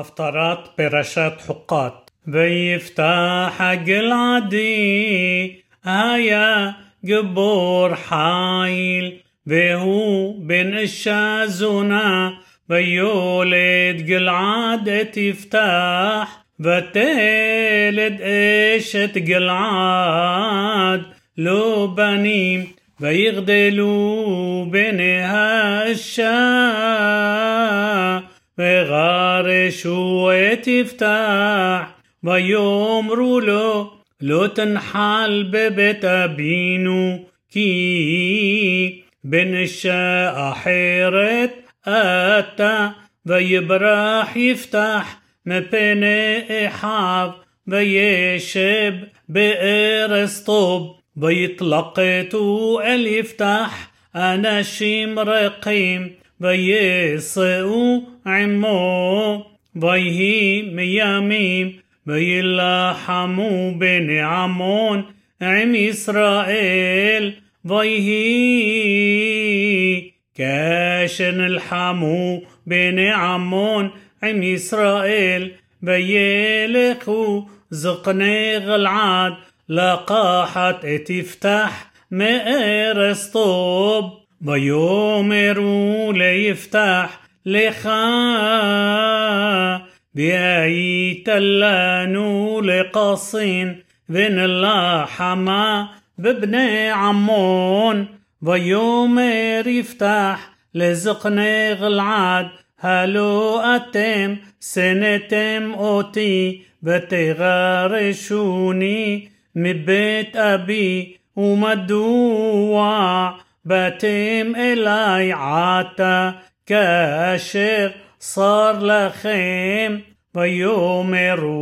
هفترات برشات حقات بيفتحك قلعدي هيا قبور حايل. بهو بن الشازنا بيولد قلعاد تفتح بتلد اشت قلعاد. لو بنين بيغدلوا بنها الشام בני האשה. וגרשו את יפתח, ויאמרו לו, לא תנחל בבית אבינו, כי בן אישה אחרת אתה, ויברח יפתח מפני אחיו, וישב בארץ טוב, ויתלקטו אל יפתח אנשים רקים, ויסעו עמו, ויהי מימים, וילחמו בני עמון עם ישראל, ויהי כאשר נלחמו בני עמון עם ישראל, וילכו זקני גלעד לקחת את יפתח מארץ טוב. ויאמרו ליפתח לך بأيت لانو لقص بن اللحمة بابن عمون ويومر يفتح لزقني غلعاد هلو أتم سنتم أوتي بتغرشوني بيت أبي ومدوع بتيم إلي عتا كاشر صار لخيم ويومرو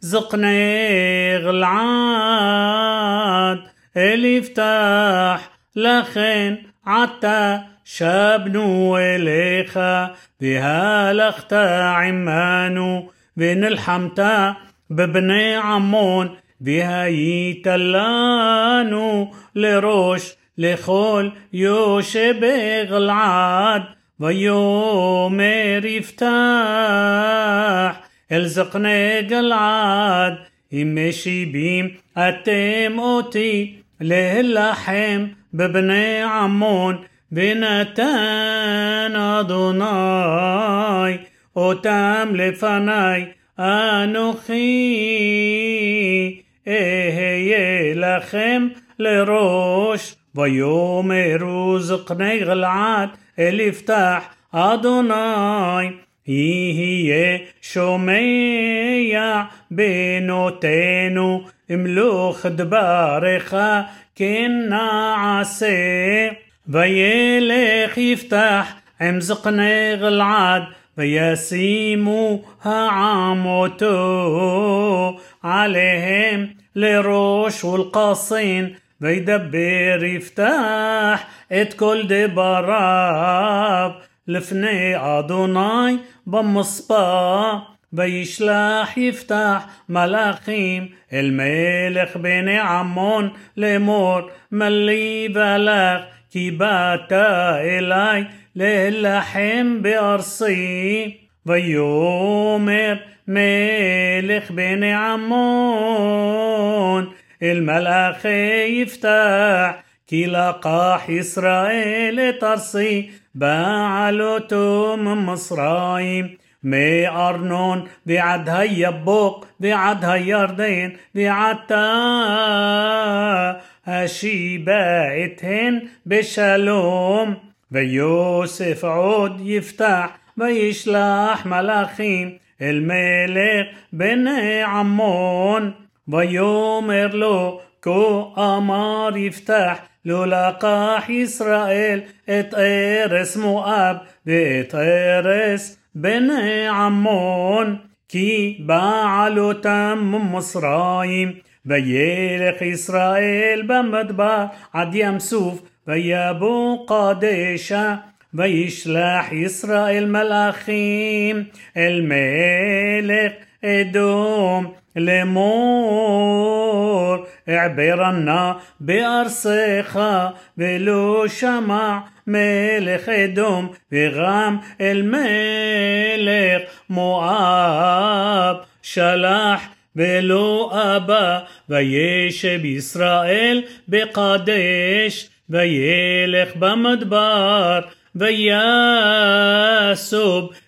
زقني غلعاد. اللي يفتح لخين عتا شابنو إليخا بها لختا عمانو بن الحمتا ببني عمون بها يتلانو لروش לכל יושבי גלעד ויאמר יפתח אל זקני גלעד אם משיבים אתם אותי להילחם בבני עמון ונתן אדוני אותם לפניי אנוכי אהיה לכם לראש ויאמרו זקני גלעד אל יפתח אדוני יהיה שומע בנותינו אמלוך דברך כן נעשה וילך יפתח עם זקני גלעד וישימו העם אותו עליהם לראש ולקסין וידבר יפתח את כל דבריו לפני אדוני במספר וישלח יפתח מלאכים אל מלך בני עמון לאמור מלי ולך כי באת אלי להילחם בארצי ויאמר מלך בני עמון الملاخ يفتح. كي لقاح إسرائيل ترصي بعلوتو مصرايم مي أرنون دي عد هيا بوق دي عد هيا ردين دي عد تا هشي باعتهن بشلوم. ويوسف عود يفتح. ويشلح ملاخيم الملك بن عمون. ויאמר לו כה אמר יפתח לא לקח ישראל את ארץ מואב ואת ארץ בני עמון כי בעלותם ממצרים וילך ישראל במדבר עד ים סוף ויבוא קדשה וישלח ישראל מלאכים אל מלך إدوم לאמור, העבר נא בארצך, ולא שמע מלך אדום, ורם אל מלך מואב, שלח ולא אבא, וישב ישראל בקדש, וילך במדבר, ויסוב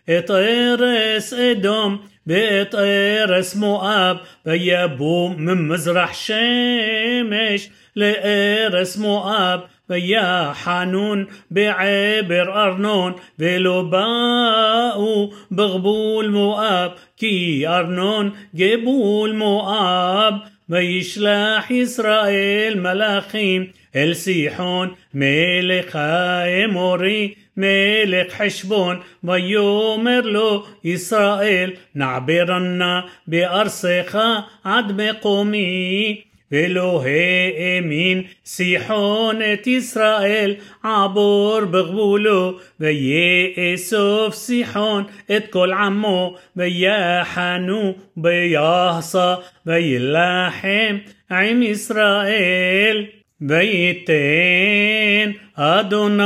את ארץ אדום. بطير اسمه أب بيابو من مزرح شمش لقير اسمه أب بيا حنون بعبر أرنون. بلباء بغبول مؤاب كي أرنون. جبول مؤاب بيشلاح إسرائيل ملاخيم. אל סיחון מלך האמורי מלך חשבון ויאמר לו ישראל נעברנה בארצך עד מקומי ולא האמין סיחון את ישראל עבור בגבולו ויאסוף סיחון את כל עמו ויחנו ביחסה וילחם עם ישראל וייתן אדוני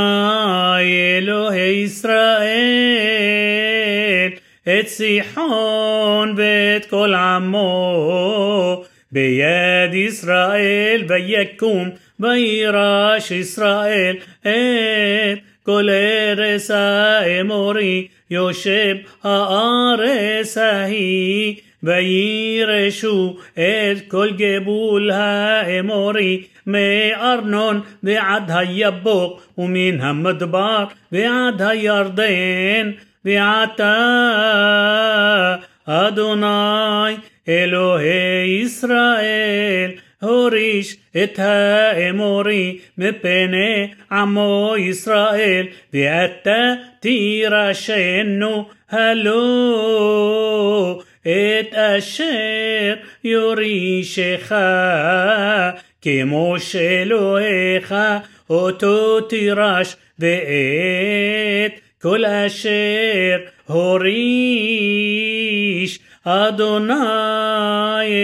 אלוהי ישראל את סיחון ואת כל עמו ביד ישראל ויקום וירש ישראל את כל ארץ האמורי יושב הארץ ההיא וירשו את כל גבול האמורי מארנון ועד היבוק ומן המדבר ועד הירדן ועתה אדוני אלוהי ישראל הוריש את האמורי מפני עמו ישראל ואתה תירשנו הלא את אשר יורישך כמו שאלוהיך אותו תירש ואת כל אשר הוריש. אדוני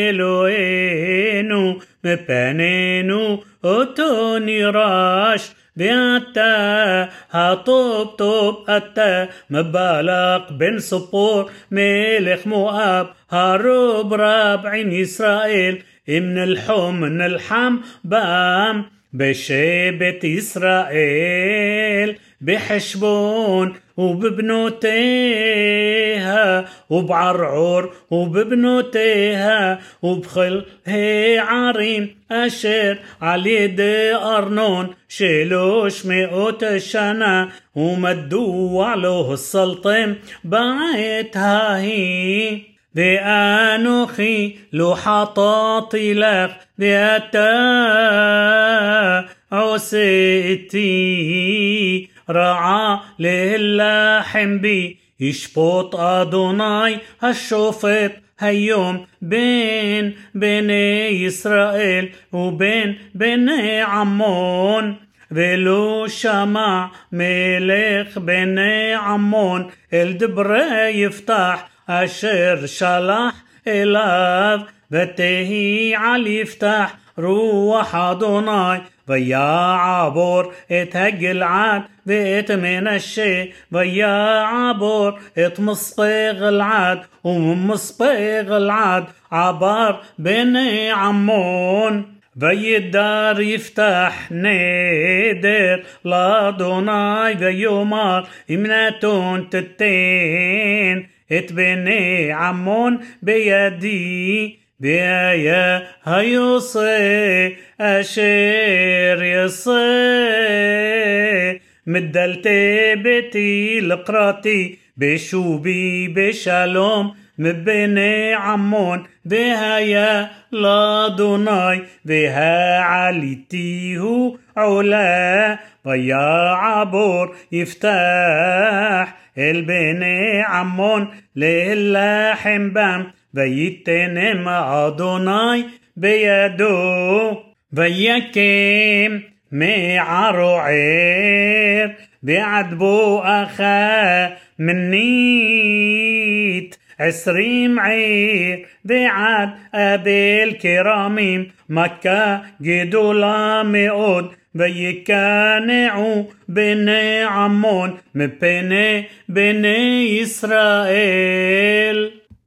אלוהינו מפנינו אותו נירש بيعتا هطوب طوب أتا مبالاق بن صبور ملك مؤاب هروب راب عين إسرائيل من الحوم من الحم بام بشيبة إسرائيل بحشبون وببنوتيها وبعرعور وببنوتيها وبخلهي عرين أشير على يد أرنون. شيلوش مئات الشنة ومدوا عليه السلطان. بعتها هي بأنوخي لو حطاطي لك بأتا عسيتي. רעה להילחם בי ישפוט אדוני השופט היום בין בני ישראל ובין בני עמון ולא שמע מלך בני עמון אל דברי יפתח אשר שלח אליו ותהי על יפתח רוח אדוני ويا عبور اتهجل عاد بقيت من الشي ويا عبور اتمصبغ العاد ومصبغ العاد عبار بني عمون. بي الدار يفتح نادر. لأدوناي بيومار يمناتون تتين اتبني عمون بيدي. بيا هيوصي أشير يصي مدلتي بيتي لقراتي بشوبي بشالوم مبني عمون بهايا لادوناي بها عليتيه علا ويا عبور يفتح البني عمون لله بام וייתנם אדוני בידו ויקם מערוער בעד בואך מנית عشرين عير بعد أبي الكراميم مكة جدولا מאוד ויקנעו בני עמון מפני בני ישראל